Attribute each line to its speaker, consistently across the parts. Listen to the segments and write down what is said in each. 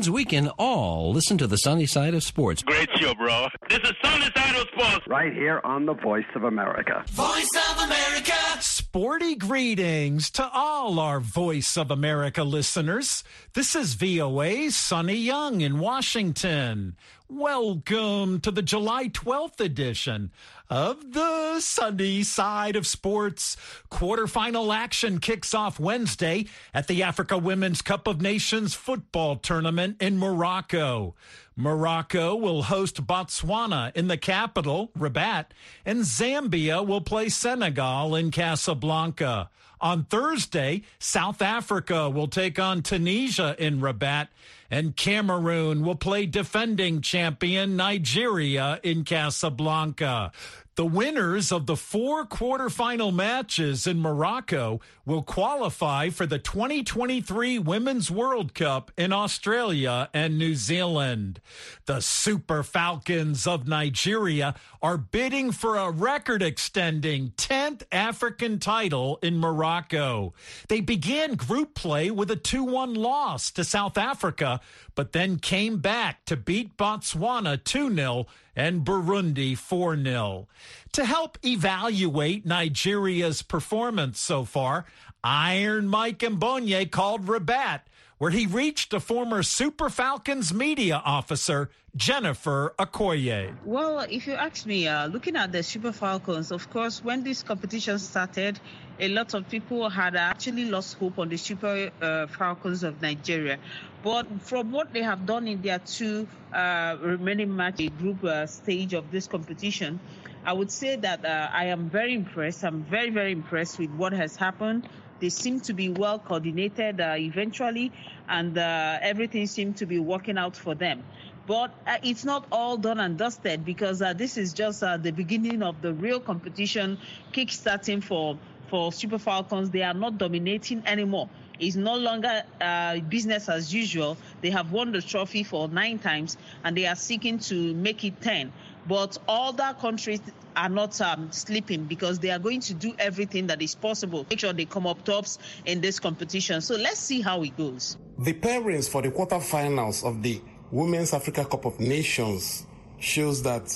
Speaker 1: means we can all listen to the sunny side of sports.
Speaker 2: Great show, bro. This is Sunny Side of Sports.
Speaker 3: Right here on the Voice of America.
Speaker 4: Voice of America.
Speaker 5: Sporty greetings to all our Voice of America listeners. This is VOA's Sonny Young in Washington. Welcome to the July 12th edition of the Sunny Side of Sports. Quarterfinal action kicks off Wednesday at the Africa Women's Cup of Nations football tournament in Morocco. Morocco will host Botswana in the capital, Rabat, and Zambia will play Senegal in Casablanca. On Thursday, South Africa will take on Tunisia in Rabat, and Cameroon will play defending champion Nigeria in Casablanca. The winners of the four quarterfinal matches in Morocco will qualify for the 2023 Women's World Cup in Australia and New Zealand. The Super Falcons of Nigeria are bidding for a record extending 10th African title in Morocco. They began group play with a 2 1 loss to South Africa, but then came back to beat Botswana 2 0 and Burundi 4 0. To help evaluate Nigeria's performance so far, Iron Mike Mbonye called Rabat, where he reached a former Super Falcons media officer, Jennifer Okoye.
Speaker 6: Well, if you ask me, uh, looking at the Super Falcons, of course, when this competition started, a lot of people had actually lost hope on the Super uh, Falcons of Nigeria. But from what they have done in their two uh, remaining match group uh, stage of this competition, I would say that uh, I am very impressed. I'm very, very impressed with what has happened. They seem to be well coordinated uh, eventually, and uh, everything seemed to be working out for them. But uh, it's not all done and dusted because uh, this is just uh, the beginning of the real competition kickstarting for for Super Falcons. They are not dominating anymore. It's no longer uh, business as usual. They have won the trophy for nine times and they are seeking to make it 10. But other countries are not um, sleeping because they are going to do everything that is possible. Make sure they come up tops in this competition. So let's see how it goes.
Speaker 7: The pairings for the quarterfinals of the Women's Africa Cup of Nations shows that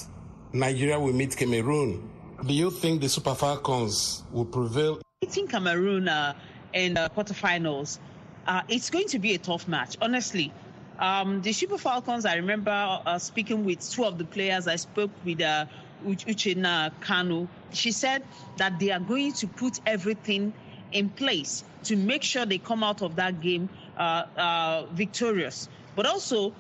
Speaker 7: Nigeria will meet Cameroon. Do you think the Super Falcons will prevail?
Speaker 6: Meeting Cameroon uh, in the quarterfinals, uh, it's going to be a tough match, honestly. Um, the Super Falcons, I remember uh, speaking with two of the players. I spoke with uh, Uchenna Kanu. She said that they are going to put everything in place to make sure they come out of that game uh, uh victorious. But also,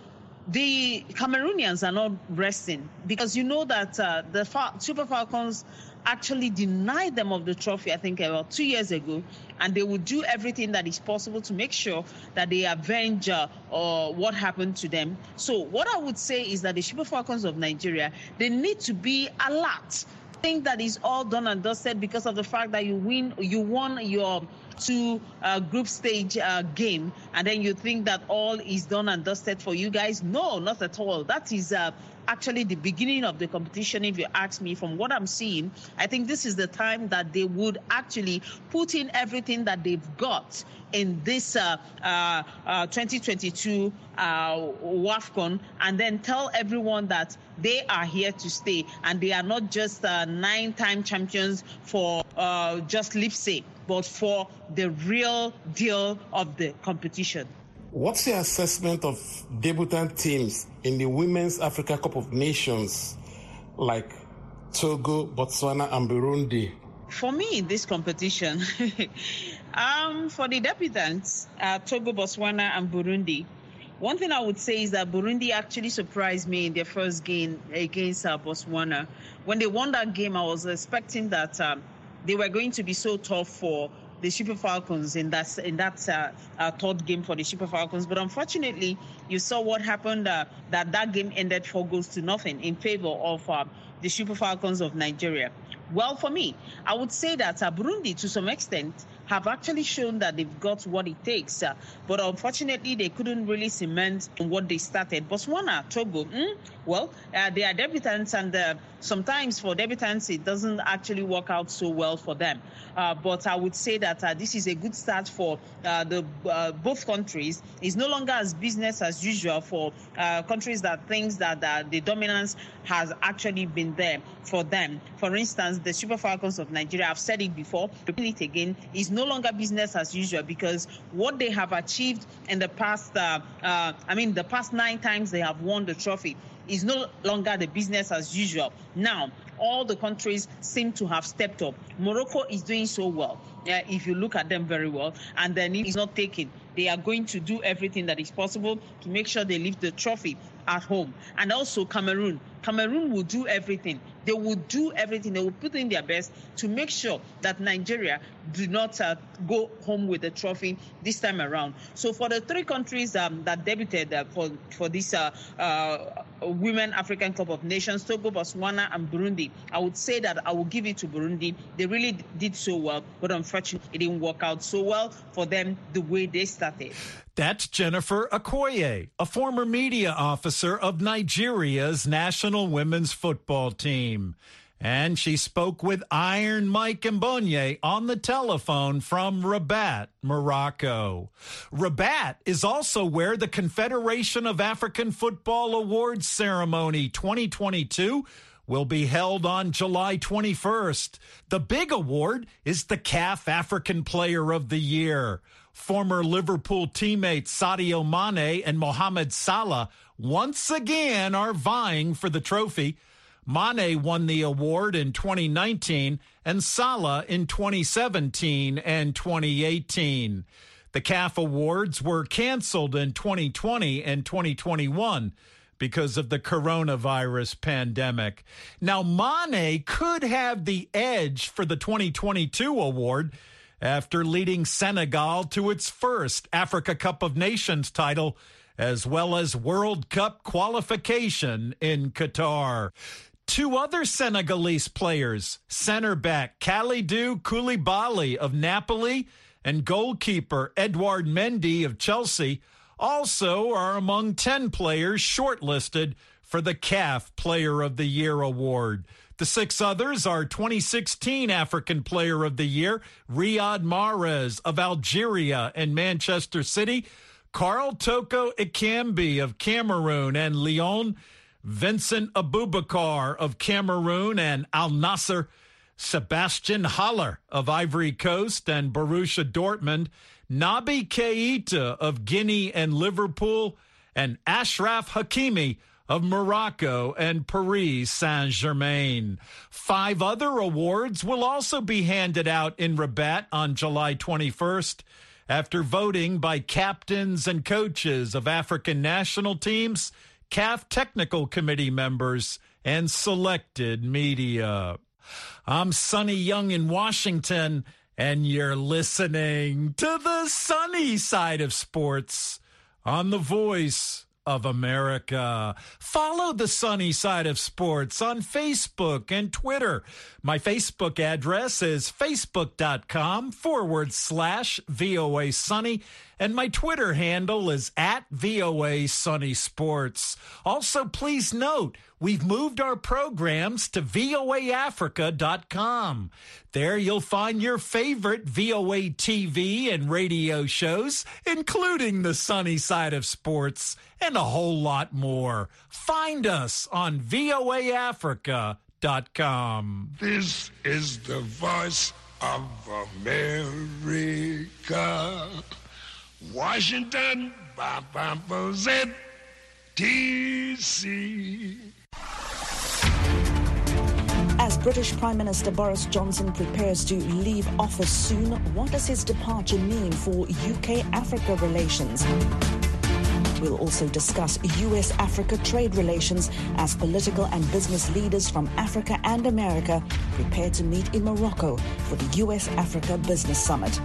Speaker 6: the Cameroonians are not resting because you know that uh, the Super Falcons actually denied them of the trophy, I think about two years ago, and they will do everything that is possible to make sure that they avenge uh, uh, what happened to them. So, what I would say is that the Super Falcons of Nigeria, they need to be alert. Think that is all done and dusted because of the fact that you win, you won your to a group stage uh, game and then you think that all is done and dusted for you guys? No not at all. That is uh, actually the beginning of the competition if you ask me. From what i'm seeing i think this is the time that they would actually put in everything that they've got in this uh, uh, uh, 2022 uh, WAFCON and then tell everyone that they are here to stay and they are not just uh, nine time champions for uh, just lip sake, but for the real deal of the competition.
Speaker 7: What's your assessment of debutant teams in the Women's Africa Cup of Nations like Togo, Botswana, and Burundi?
Speaker 6: For me, in this competition, um, for the debutants, uh, Togo, Botswana, and Burundi, one thing I would say is that Burundi actually surprised me in their first game against uh, Botswana. When they won that game, I was expecting that um, they were going to be so tough for the Super Falcons in that in that uh, uh, third game for the Super Falcons. But unfortunately, you saw what happened. Uh, that that game ended four goals to nothing in favor of uh, the Super Falcons of Nigeria. Well, for me, I would say that uh, Burundi, to some extent, have actually shown that they've got what it takes. Uh, but unfortunately, they couldn't really cement what they started. Botswana, Togo, mm, well, uh, they are debutants, and uh, sometimes for debutants, it doesn't actually work out so well for them. Uh, but I would say that uh, this is a good start for uh, the both countries. It's no longer as business as usual for countries that thinks that the dominance has actually been there for them. For instance, the Super Falcons of Nigeria, I've said it before, repeat it again, is no longer business as usual because what they have achieved in the past, uh, uh, I mean, the past nine times they have won the trophy is no longer the business as usual. Now, all the countries seem to have stepped up. Morocco is doing so well, uh, if you look at them very well, and then it is not taken. They are going to do everything that is possible to make sure they lift the trophy at home. And also Cameroon. Cameroon will do everything. They will do everything. They will put in their best to make sure that Nigeria do not uh, go home with the trophy this time around. So for the three countries um, that debuted uh, for for this uh, uh Women African Cup of Nations, Togo, Botswana, and Burundi, I would say that I will give it to Burundi. They really did so well, but unfortunately, it didn't work out so well for them the way they started.
Speaker 5: That's Jennifer Okoye, a former media officer of Nigeria's national women's football team. And she spoke with Iron Mike Mbonye on the telephone from Rabat, Morocco. Rabat is also where the Confederation of African Football Awards ceremony 2022 will be held on July 21st. The big award is the CAF African Player of the Year. Former Liverpool teammates Sadio Mane and Mohamed Salah once again are vying for the trophy. Mane won the award in 2019 and Salah in 2017 and 2018. The CAF Awards were canceled in 2020 and 2021 because of the coronavirus pandemic. Now, Mane could have the edge for the 2022 award after leading Senegal to its first Africa Cup of Nations title, as well as World Cup qualification in Qatar. Two other Senegalese players, center back Kalidou Koulibaly of Napoli and goalkeeper Edouard Mendy of Chelsea, also are among 10 players shortlisted for the CAF Player of the Year award. The six others are 2016 African Player of the Year, Riyad Mahrez of Algeria and Manchester City, Karl Toko Ekambi of Cameroon and Lyon, Vincent Aboubakar of Cameroon and Al Nassr Sebastian Haller of Ivory Coast and Borussia Dortmund, Naby Keita of Guinea and Liverpool, and Achraf Hakimi of Morocco and Paris Saint Germain. Five other awards will also be handed out in Rabat on July 21st after voting by captains and coaches of African national teams, CAF technical committee members, and selected media. I'm Sonny Young in Washington, and you're listening to the sunny side of sports on The Voice of America. Follow the sunny side of sports on Facebook and Twitter. My Facebook address is facebook.com forward slash VOA Sunny, and my Twitter handle is at VOA Sunny Sports. Also, please note, we've moved our programs to voaafrica.com. There you'll find your favorite VOA TV and radio shows, including the sunny side of sports and a whole lot more. Find us on voaafrica.com.
Speaker 4: This is the voice of America. Washington, D.C.
Speaker 8: As British Prime Minister Boris Johnson prepares to leave office soon, what does his departure mean for UK Africa relations? We'll also discuss US Africa trade relations as political and business leaders from Africa and America prepare to meet in Morocco for the US Africa Business Summit.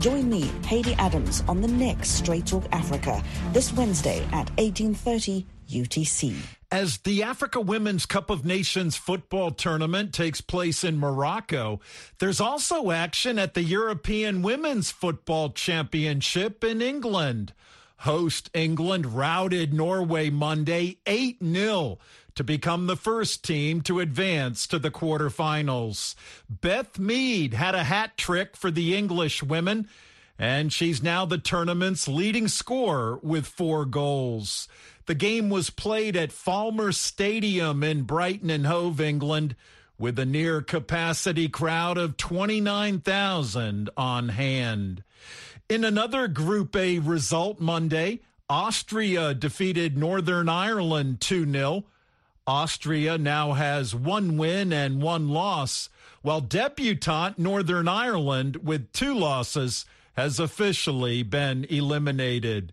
Speaker 8: Join me, Hayley Adams, on the next Straight Talk Africa this Wednesday at 18:30 UTC.
Speaker 5: As the Africa Women's Cup of Nations football tournament takes place in Morocco, there's also action at the European Women's Football Championship in England. Host England routed Norway Monday 8 0 to become the first team to advance to the quarterfinals. Beth Mead had a hat trick for the English women, and she's now the tournament's leading scorer with four goals. The game was played at Falmer Stadium in Brighton and Hove, England, with a near capacity crowd of 29,000 on hand. In another Group A result Monday, Austria defeated Northern Ireland 2 0. Austria now has one win and one loss, while debutante Northern Ireland, with two losses, has officially been eliminated.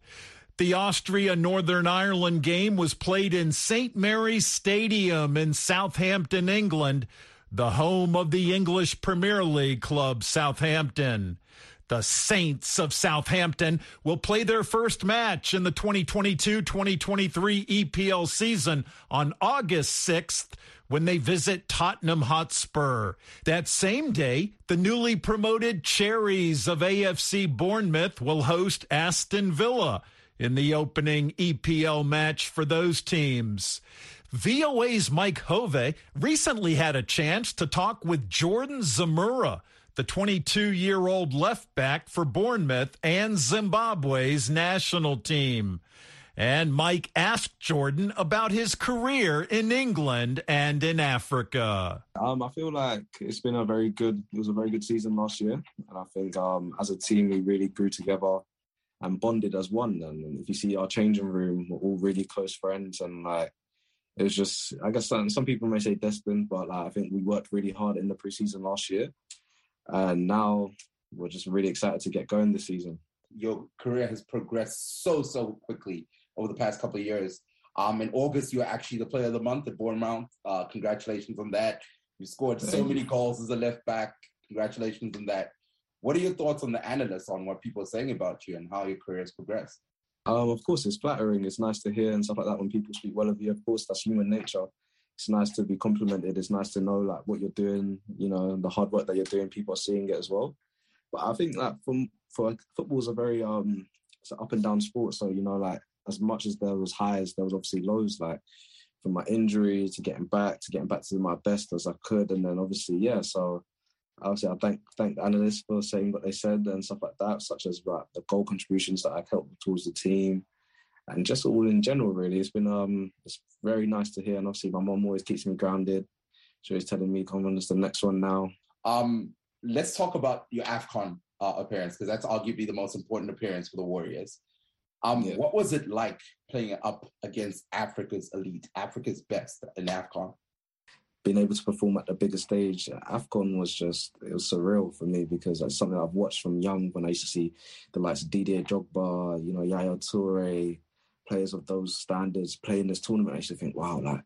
Speaker 5: The Austria Northern Ireland game was played in St. Mary's Stadium in Southampton, England, the home of the English Premier League club Southampton. The Saints of Southampton will play their first match in the 2022 2023 EPL season on August 6th when they visit Tottenham Hotspur. That same day, the newly promoted Cherries of AFC Bournemouth will host Aston Villa in the opening EPL match for those teams. VOA's Mike Hove recently had a chance to talk with Jordan Zemura, the 22 year old left back for Bournemouth and Zimbabwe's national team. And Mike asked Jordan about his career in England and in Africa.
Speaker 9: Um, I feel like it's been a very good, it was a very good season last year. And I think um, as a team, we really grew together and bonded as one. And if you see our changing room, we're all really close friends. And like, it was just, I guess some, people may say destined, but like, I think we worked really hard in the preseason last year. And now we're just really excited to get going this season.
Speaker 10: Your career has progressed so, so quickly over the past couple of years. Um, in August, you were actually the player of the month at Bournemouth. Uh, congratulations on that. You scored so many goals as a left back. Congratulations on that. What are your thoughts on the analysts on what people are saying about you and how your career has progressed?
Speaker 9: Um, of course, it's flattering. It's nice to hear and stuff like that when people speak well of you. Of course, that's human nature. It's nice to be complimented. It's nice to know like what you're doing, you know, the hard work that you're doing. People are seeing it as well. But I think like from for football's a very um it's an up and down sport. So you know, like as much as there was highs, there was obviously lows. Like from my injury to getting back to getting back to my best as I could, and then obviously yeah. So obviously I thank thank the analysts for saying what they said and stuff like that, such as like the goal contributions that I've helped towards the team, and just all in general. Really, it's been um it's very nice to hear, and obviously my mom always keeps me grounded. She's always telling me, "Come on, it's the next one now."
Speaker 10: Um, let's talk about your Afcon uh, appearance because that's arguably the most important appearance for the Warriors. Um, yeah. What was it like playing up against Africa's elite, Africa's best in Afcon?
Speaker 9: being able to perform at the bigger stage, AFCON was just, it was surreal for me because it's something I've watched from young when I used to see the likes of Didier Drogba, you know, Yaya Toure, players of those standards playing this tournament. I actually think, wow, like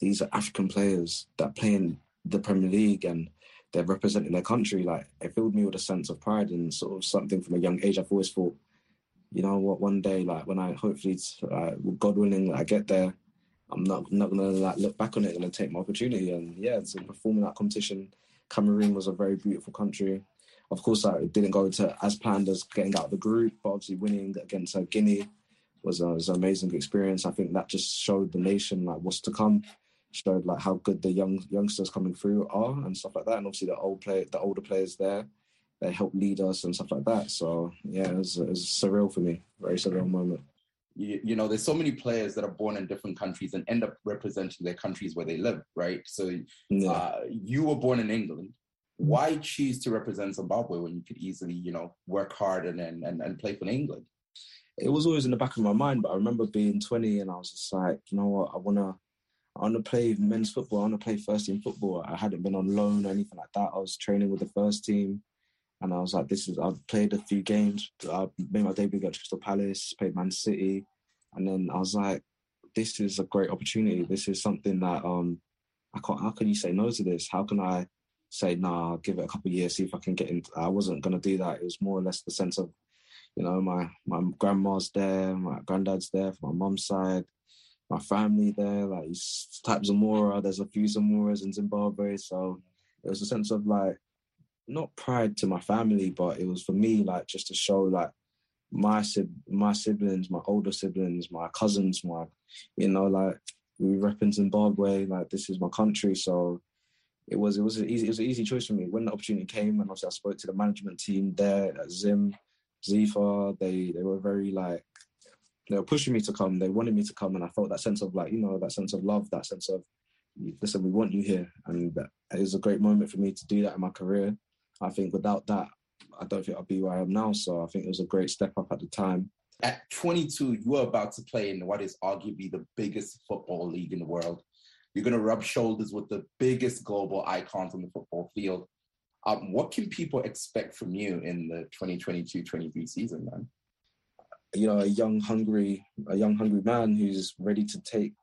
Speaker 9: these are African players that play in the Premier League and they're representing their country. Like it filled me with a sense of pride and sort of something from a young age. I've always thought, you know what, one day, like when I hopefully, uh, God willing, I get there, I'm not not gonna like look back on it. and take my opportunity. And yeah, to perform in that competition, Cameroon was a very beautiful country. Of course, I didn't go to as planned as getting out of the group, but obviously winning against uh, Guinea was, uh, was an amazing experience. I think that just showed the nation like what's to come, showed like how good the young youngsters coming through are and stuff like that. And obviously the old play, the older players there, they helped lead us and stuff like that. So yeah, it was, it was surreal for me, very surreal moment
Speaker 10: you, you, know there's so many players that are born in different countries and end up representing their countries where they live right so yeah. uh, you were born in england why choose to represent zimbabwe when you could easily you know work hard and and, and play for england
Speaker 9: it was always in the back of my mind but i remember being 20 and i was just like you know what i want to I want to play men's football. I want to play first team football. I hadn't been on loan or anything like that. I was training with the first team. And I was like, this is, I've played a few games. I made my debut against Crystal Palace, played Man City. And then I was like, this is a great opportunity. This is something that, um, I can't, how can you say no to this? How can I say, nah, I'll give it a couple years, see if I can get in. I wasn't going to do that. It was more or less the sense of, you know, my, my grandma's there, my granddad's there my mum's side, my family there, like type Zemura, there's a few Zemuras in Zimbabwe. So it was a sense of like, not pride to my family, but it was for me, like, just to show like my my siblings, my older siblings, my cousins, my, you know, like we rep Zimbabwe, like this is my country. So it was it was an easy it was an easy choice for me. When the opportunity came, and obviously I spoke to the management team there at Zim, Zifa, they they were very like they were pushing me to come. They wanted me to come, and I felt that sense of like you know that sense of love, that sense of listen, we want you here, and it was a great moment for me to do that in my career. I think without that, I don't think I'd be where I am now. So I think it was a great step up at the time.
Speaker 10: At 22, you were about to play in what is arguably the biggest football league in the world. You're going to rub shoulders with the biggest global icons on the football field. Um, what can people expect from you in the 2022-23 season, man?
Speaker 9: You know, a young, hungry, a young, hungry man who's ready to take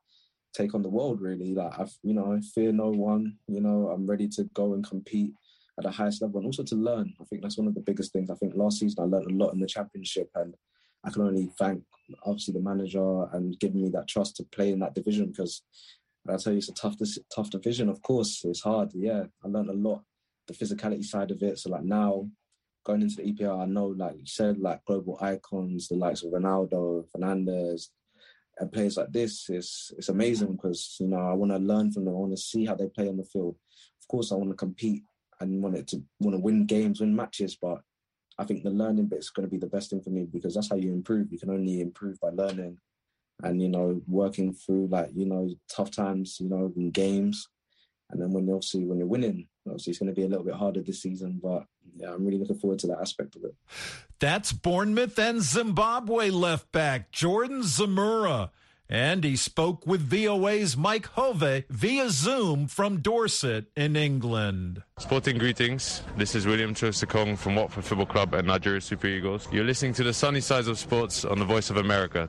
Speaker 9: take on the world. Really, like I've, you know, I fear no one. You know, I'm ready to go and compete at the highest level and also to learn. I think that's one of the biggest things. I think last season I learned a lot in the championship and I can only thank obviously the manager and giving me that trust to play in that division because I tell you it's a tough tough division. Of course, it's hard. Yeah, I learned a lot, the physicality side of it. So like now, going into the EPL, I know like you said, like global icons, the likes of Ronaldo, Fernandes, and players like this. It's it's amazing because you know I want to learn from them. I want to see how they play on the field. Of course, I want to compete and wanted to want to win games, win matches. But I think the learning bit is going to be the best thing for me because that's how you improve. You can only improve by learning and you know working through like you know tough times, you know, in games. And then when you obviously when you're winning, obviously it's going to be a little bit harder this season. But yeah, I'm really looking forward to that aspect of it.
Speaker 5: That's Bournemouth and Zimbabwe left back Jordan Zemura. And he spoke with VOA's Mike Hove via Zoom from Dorset in England.
Speaker 11: Sporting greetings. This is William Troost-Ekong from Watford Football Club and Nigeria Super Eagles. You're listening to the sunny sides of sports on the Voice of America.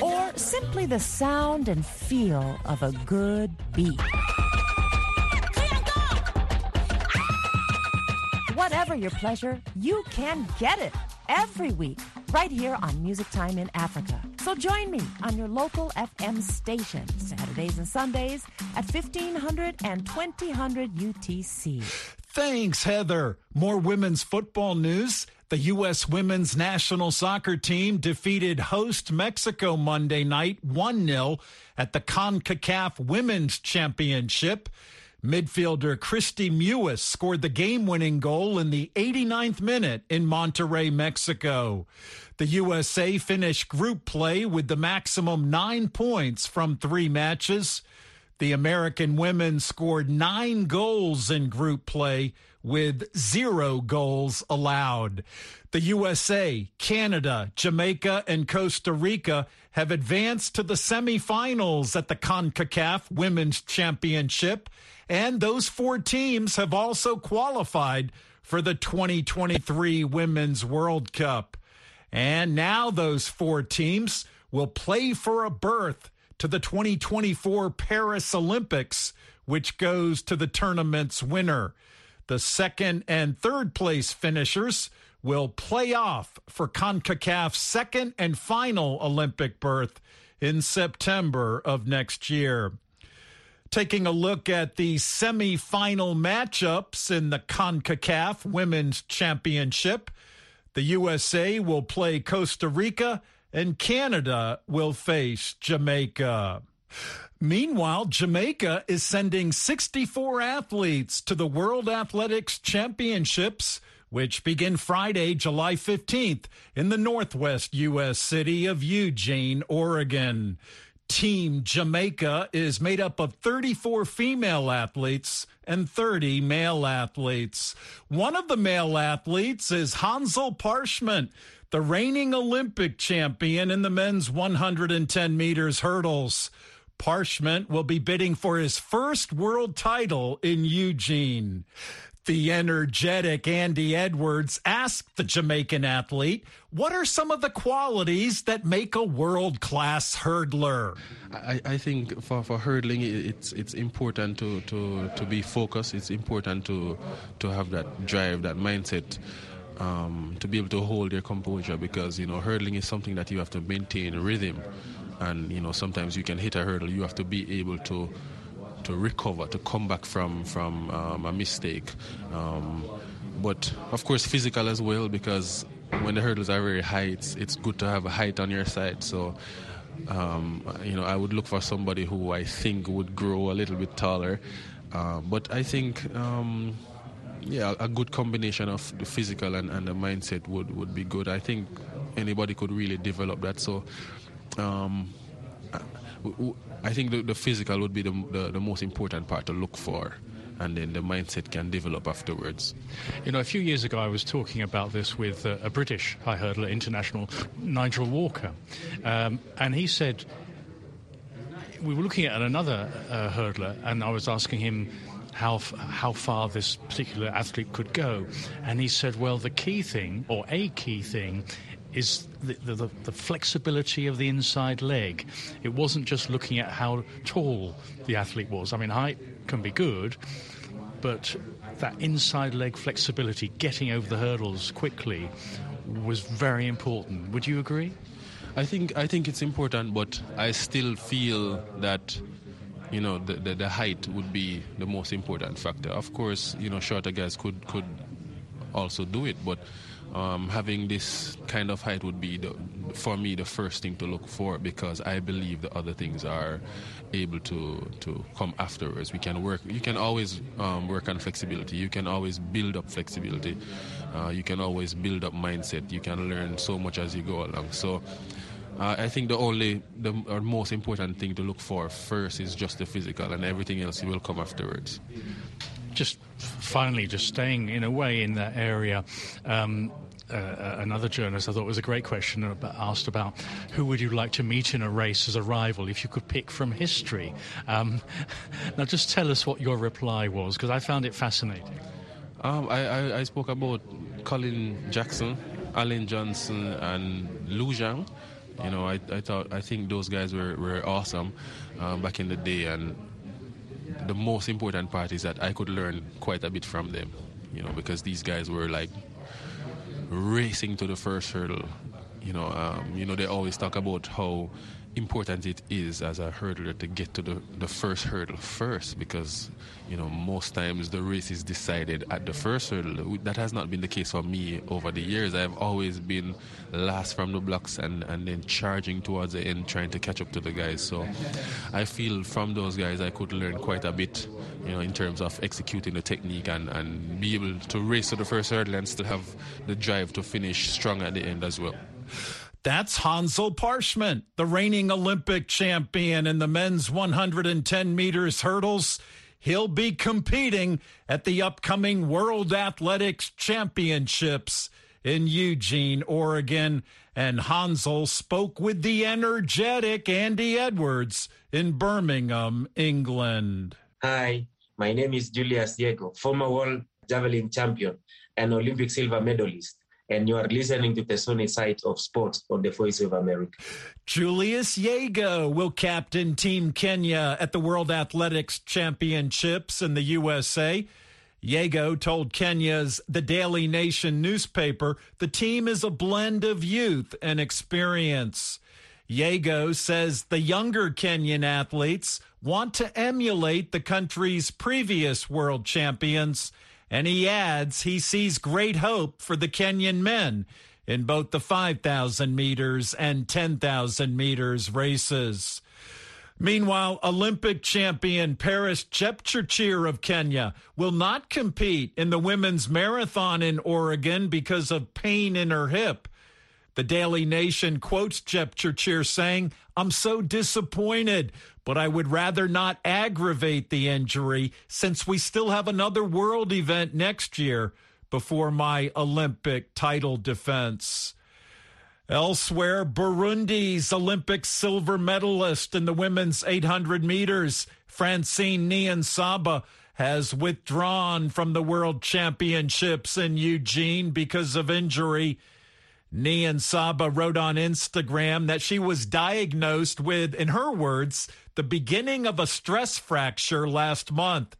Speaker 12: Or simply the sound and feel of a good beat. Whatever your pleasure, you can get it every week right here on Music Time in Africa. So join me on your local FM station Saturdays and Sundays at 1500 and 2000 UTC.
Speaker 5: Thanks, Heather. More women's football news. The U.S. women's national soccer team defeated host Mexico Monday night 1 0 at the CONCACAF Women's Championship. Midfielder Kristie Mewis scored the game winning goal in the 89th minute in Monterrey, Mexico. The USA finished group play with the maximum nine points from three matches. The American women scored nine goals in group play with zero goals allowed. The USA, Canada, Jamaica, and Costa Rica have advanced to the semifinals at the CONCACAF Women's Championship, and those four teams have also qualified for the 2023 Women's World Cup. And now those four teams will play for a berth to the 2024 Paris Olympics, which goes to the tournament's winner. The second and third place finishers will play off for CONCACAF's second and final Olympic berth in September of next year. Taking a look at the semifinal matchups in the CONCACAF Women's Championship, the USA will play Costa Rica and Canada will face Jamaica. Meanwhile, Jamaica is sending 64 athletes to the World Athletics Championships which begin Friday, July 15th in the northwest U.S. city of Eugene, Oregon. Team Jamaica is made up of 34 female athletes and 30 male athletes. One of the male athletes is Hansel Parchment, the reigning Olympic champion in the men's 110 meters hurdles. Parchment will be bidding for his first world title in Eugene. The energetic Andy Edwards asked the Jamaican athlete, What are some of the qualities that make a world class hurdler?
Speaker 13: I, I, think for, for hurdling, it's it's important to, to, to be focused. It's important to, to have that drive, that mindset. Um, to be able to hold your composure because you know hurdling is something that you have to maintain rhythm and you know sometimes you can hit a hurdle you have to be able to to recover, to come back from from um, a mistake. Um, but of course, physical as well, because when the hurdles are very high, it's, it's good to have a height on your side. So, um, you know, I would look for somebody who I think would grow a little bit taller. Uh, but I think, um, yeah, a good combination of the physical and, and the mindset would, would be good. I think anybody could really develop that. So, um, I think the, the physical would be the, the, the most important part to look for and then the mindset can develop afterwards.
Speaker 14: You know, a few years ago, I was talking about this with uh, a British high hurdler international, Nigel Walker, um, and he said we were looking at another uh, hurdler, and I was asking him. How, how far this particular athlete could go. And he said, well, the key thing, or a key thing, is the, the, the, flexibility of the inside leg. It wasn't just looking at how tall the athlete was. I mean, height can be good, but that inside leg flexibility, getting over the hurdles quickly, was very important. Would you agree?
Speaker 13: I think I think it's important, but I still feel that you know the, the, the height would be the most important factor. Of course, you know shorter guys could could also do it, but um, having this kind of height would be the, for me the first thing to look for because I believe the other things are able to to come afterwards. We can work. You can always um, work on flexibility. You can always build up flexibility. Uh, you can always build up mindset. You can learn so much as you go along. So. Uh, I think the only, the most important thing to look for first is just the physical, and everything else will come afterwards
Speaker 14: just finally, just staying in a way in that area. Um, uh, uh, another journalist I thought was a great question about, asked about who would you like to meet in a race as a rival if you could pick from history. Um, now, just tell us what your reply was because I found it fascinating.
Speaker 13: Um, I, I, I, spoke about Colin Jackson, Allen Johnson, and Liu Xiang. You know, I, I thought I think those guys were, were awesome um, back in the day, and the most important part is that I could learn quite a bit from them, you know, because these guys were like racing to the first hurdle. You know, um, you know they always talk about how important it is as a hurdler to get to the, the first hurdle first because you know most times the race is decided at the first hurdle. That has not been the case for me over the years. I've always been last from the blocks and, and then charging towards the end trying to catch up to the guys. So i feel from those guys i could learn quite a bit you know in terms of executing the technique and, and be able to race to the first hurdle and still have the drive to finish strong at the end as well
Speaker 5: that's Hansel Parchment, the reigning Olympic champion in the men's 110 meters hurdles. He'll be competing at the upcoming World Athletics Championships in Eugene, Oregon. And Hansel spoke with the energetic Andy Edwards in Birmingham, England.
Speaker 15: Hi, my name is Julius Yego, former world javelin champion and Olympic silver medalist and you are listening to the sunny side of sports on the Voice of America.
Speaker 5: Julius Yego will captain Team Kenya at the World Athletics Championships in the USA. Yego told Kenya's The Daily Nation newspaper the team is a blend of youth and experience. Yego says the younger Kenyan athletes want to emulate the country's previous world champions and he adds he sees great hope for the Kenyan men in both the 5,000 meters and 10,000 meters races. Meanwhile, Olympic champion Peres Jepchirchir of Kenya will not compete in the women's marathon in Oregon because of pain in her hip. The Daily Nation quotes Jepchirchir saying, I'm so disappointed, but I would rather not aggravate the injury since we still have another world event next year before my Olympic title defense. Elsewhere, Burundi's Olympic silver medalist in the women's 800 meters, Francine Niyonsaba, has withdrawn from the World Championships in Eugene because of injury. Niyonsaba wrote on Instagram that she was diagnosed with, in her words, the beginning of a stress fracture last month.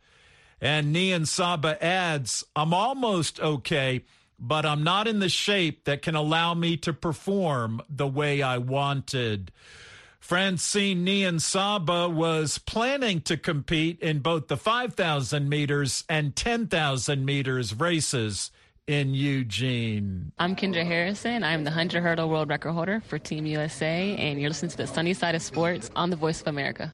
Speaker 5: And Niyonsaba adds, I'm almost okay but I'm not in the shape that can allow me to perform the way I wanted. Francine Niyonsaba was planning to compete in both the 5,000 meters and 10,000 meters races in Eugene.
Speaker 16: I'm Kendra Harrison. I'm the 100 hurdle world record holder for Team USA, and you're listening to the sunny side of sports on the Voice of America.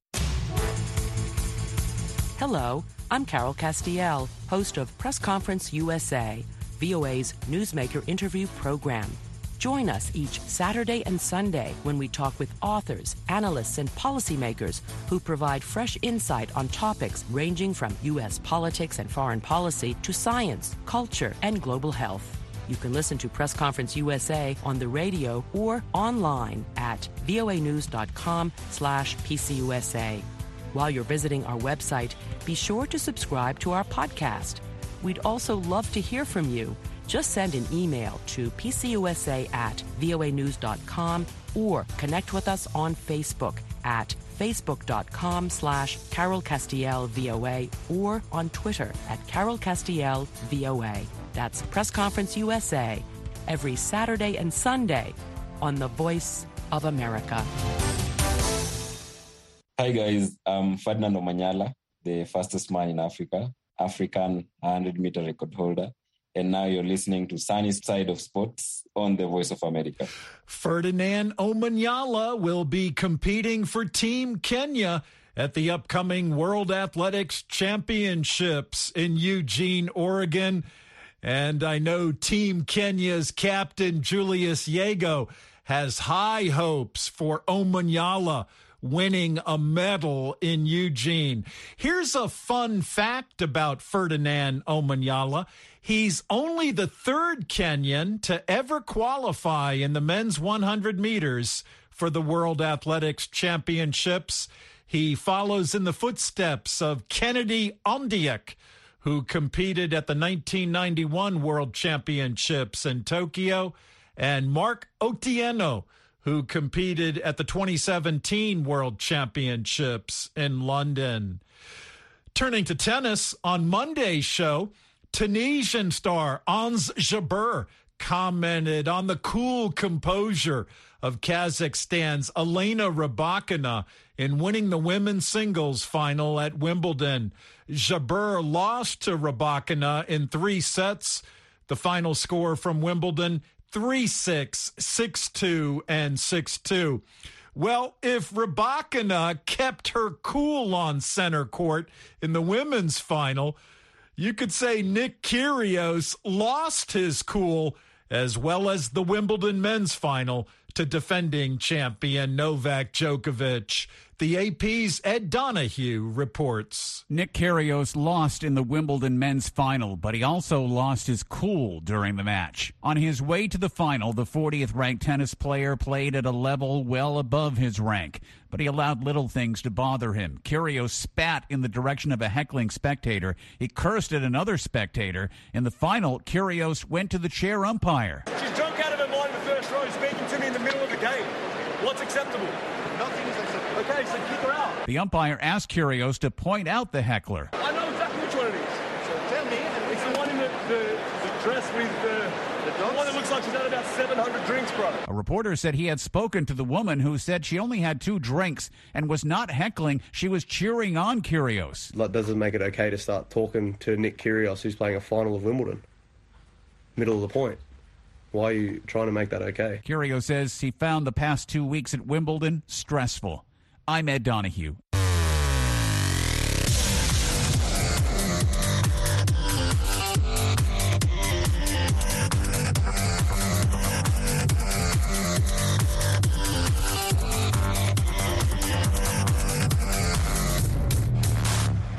Speaker 17: Hello, I'm Carol Castiel, host of Press Conference USA VOA's Newsmaker interview program. Join us each Saturday and Sunday when we talk with authors, analysts, and policymakers who provide fresh insight on topics ranging from U.S. politics and foreign policy to science, culture, and global health. You can listen to Press Conference USA on the radio or online at voanews.com slash pcusa. While you're visiting our website, be sure to subscribe to our podcast – We'd also love to hear from you. Just send an email to pcusa at voanews.com or connect with us on Facebook at facebook.com slash Carol Castiel VOA or on Twitter at Carol Castiel VOA. That's Press Conference USA every Saturday and Sunday on the Voice of America.
Speaker 18: Hi guys, I'm Ferdinand Omanyala, the fastest man in Africa. African 100 meter record holder. And now you're listening to Sunny Side of Sports on the Voice of America.
Speaker 5: Ferdinand Omanyala will be competing for Team Kenya at the upcoming World Athletics Championships in Eugene, Oregon. And I know Team Kenya's captain, Julius Yego, has high hopes for Omanyala winning a medal in Eugene. Here's a fun fact about Ferdinand Omanyala. He's only the third Kenyan to ever qualify in the men's 100 meters for the World Athletics Championships. He follows in the footsteps of Kennedy Ondiek, who competed at the 1991 World Championships in Tokyo, and Mark Otieno, who competed at the 2017 World Championships in London. Turning to tennis, on Monday's show, Tunisian star Ons Jabeur commented on the cool composure of Kazakhstan's Elena Rybakina in winning the women's singles final at Wimbledon. Jabeur lost to Rybakina in three sets. The final score from Wimbledon 3 6, 6 2, and 6 2. Well, if Rybakina kept her cool on center court in the women's final, you could say Nick Kyrgios lost his cool as well as the Wimbledon men's final to defending champion Novak Djokovic. The AP's Ed Donahue reports.
Speaker 19: Nick Kyrgios lost in the Wimbledon men's final, but he also lost his cool during the match. On his way to the final, the 40th ranked tennis player played at a level well above his rank, but he allowed little things to bother him. Kyrgios spat in the direction of a heckling spectator. He cursed at another spectator. In the final, Kyrgios went to the chair umpire.
Speaker 20: She's drunk out of her mind in the first row, speaking to me in the middle of the game. What's acceptable? Nothing is acceptable. Okay, so kick her out.
Speaker 19: The umpire asked Kyrgios to point out the heckler.
Speaker 20: I know exactly which one it is. So tell me. It's the one in the, the, the dress with the, the, the one that looks like she's had about 700 drinks, bro.
Speaker 19: A reporter said he had spoken to the woman who said she only had two drinks and was not heckling. She was cheering on Kyrgios.
Speaker 21: That doesn't make it okay to start talking to Nick Kyrgios, who's playing a final of Wimbledon. Middle of the point. Why are you trying to make that okay?
Speaker 19: Kyrgios says he found the past two weeks at Wimbledon stressful. I'm Ed Donahue.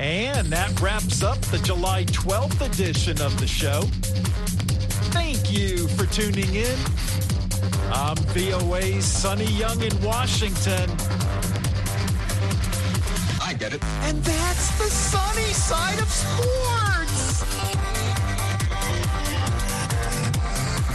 Speaker 5: And that wraps up the July 12th edition of the show. Thank you for tuning in. I'm VOA's Sonny Young in Washington.
Speaker 4: I get it.
Speaker 5: And that's the sunny side of sports.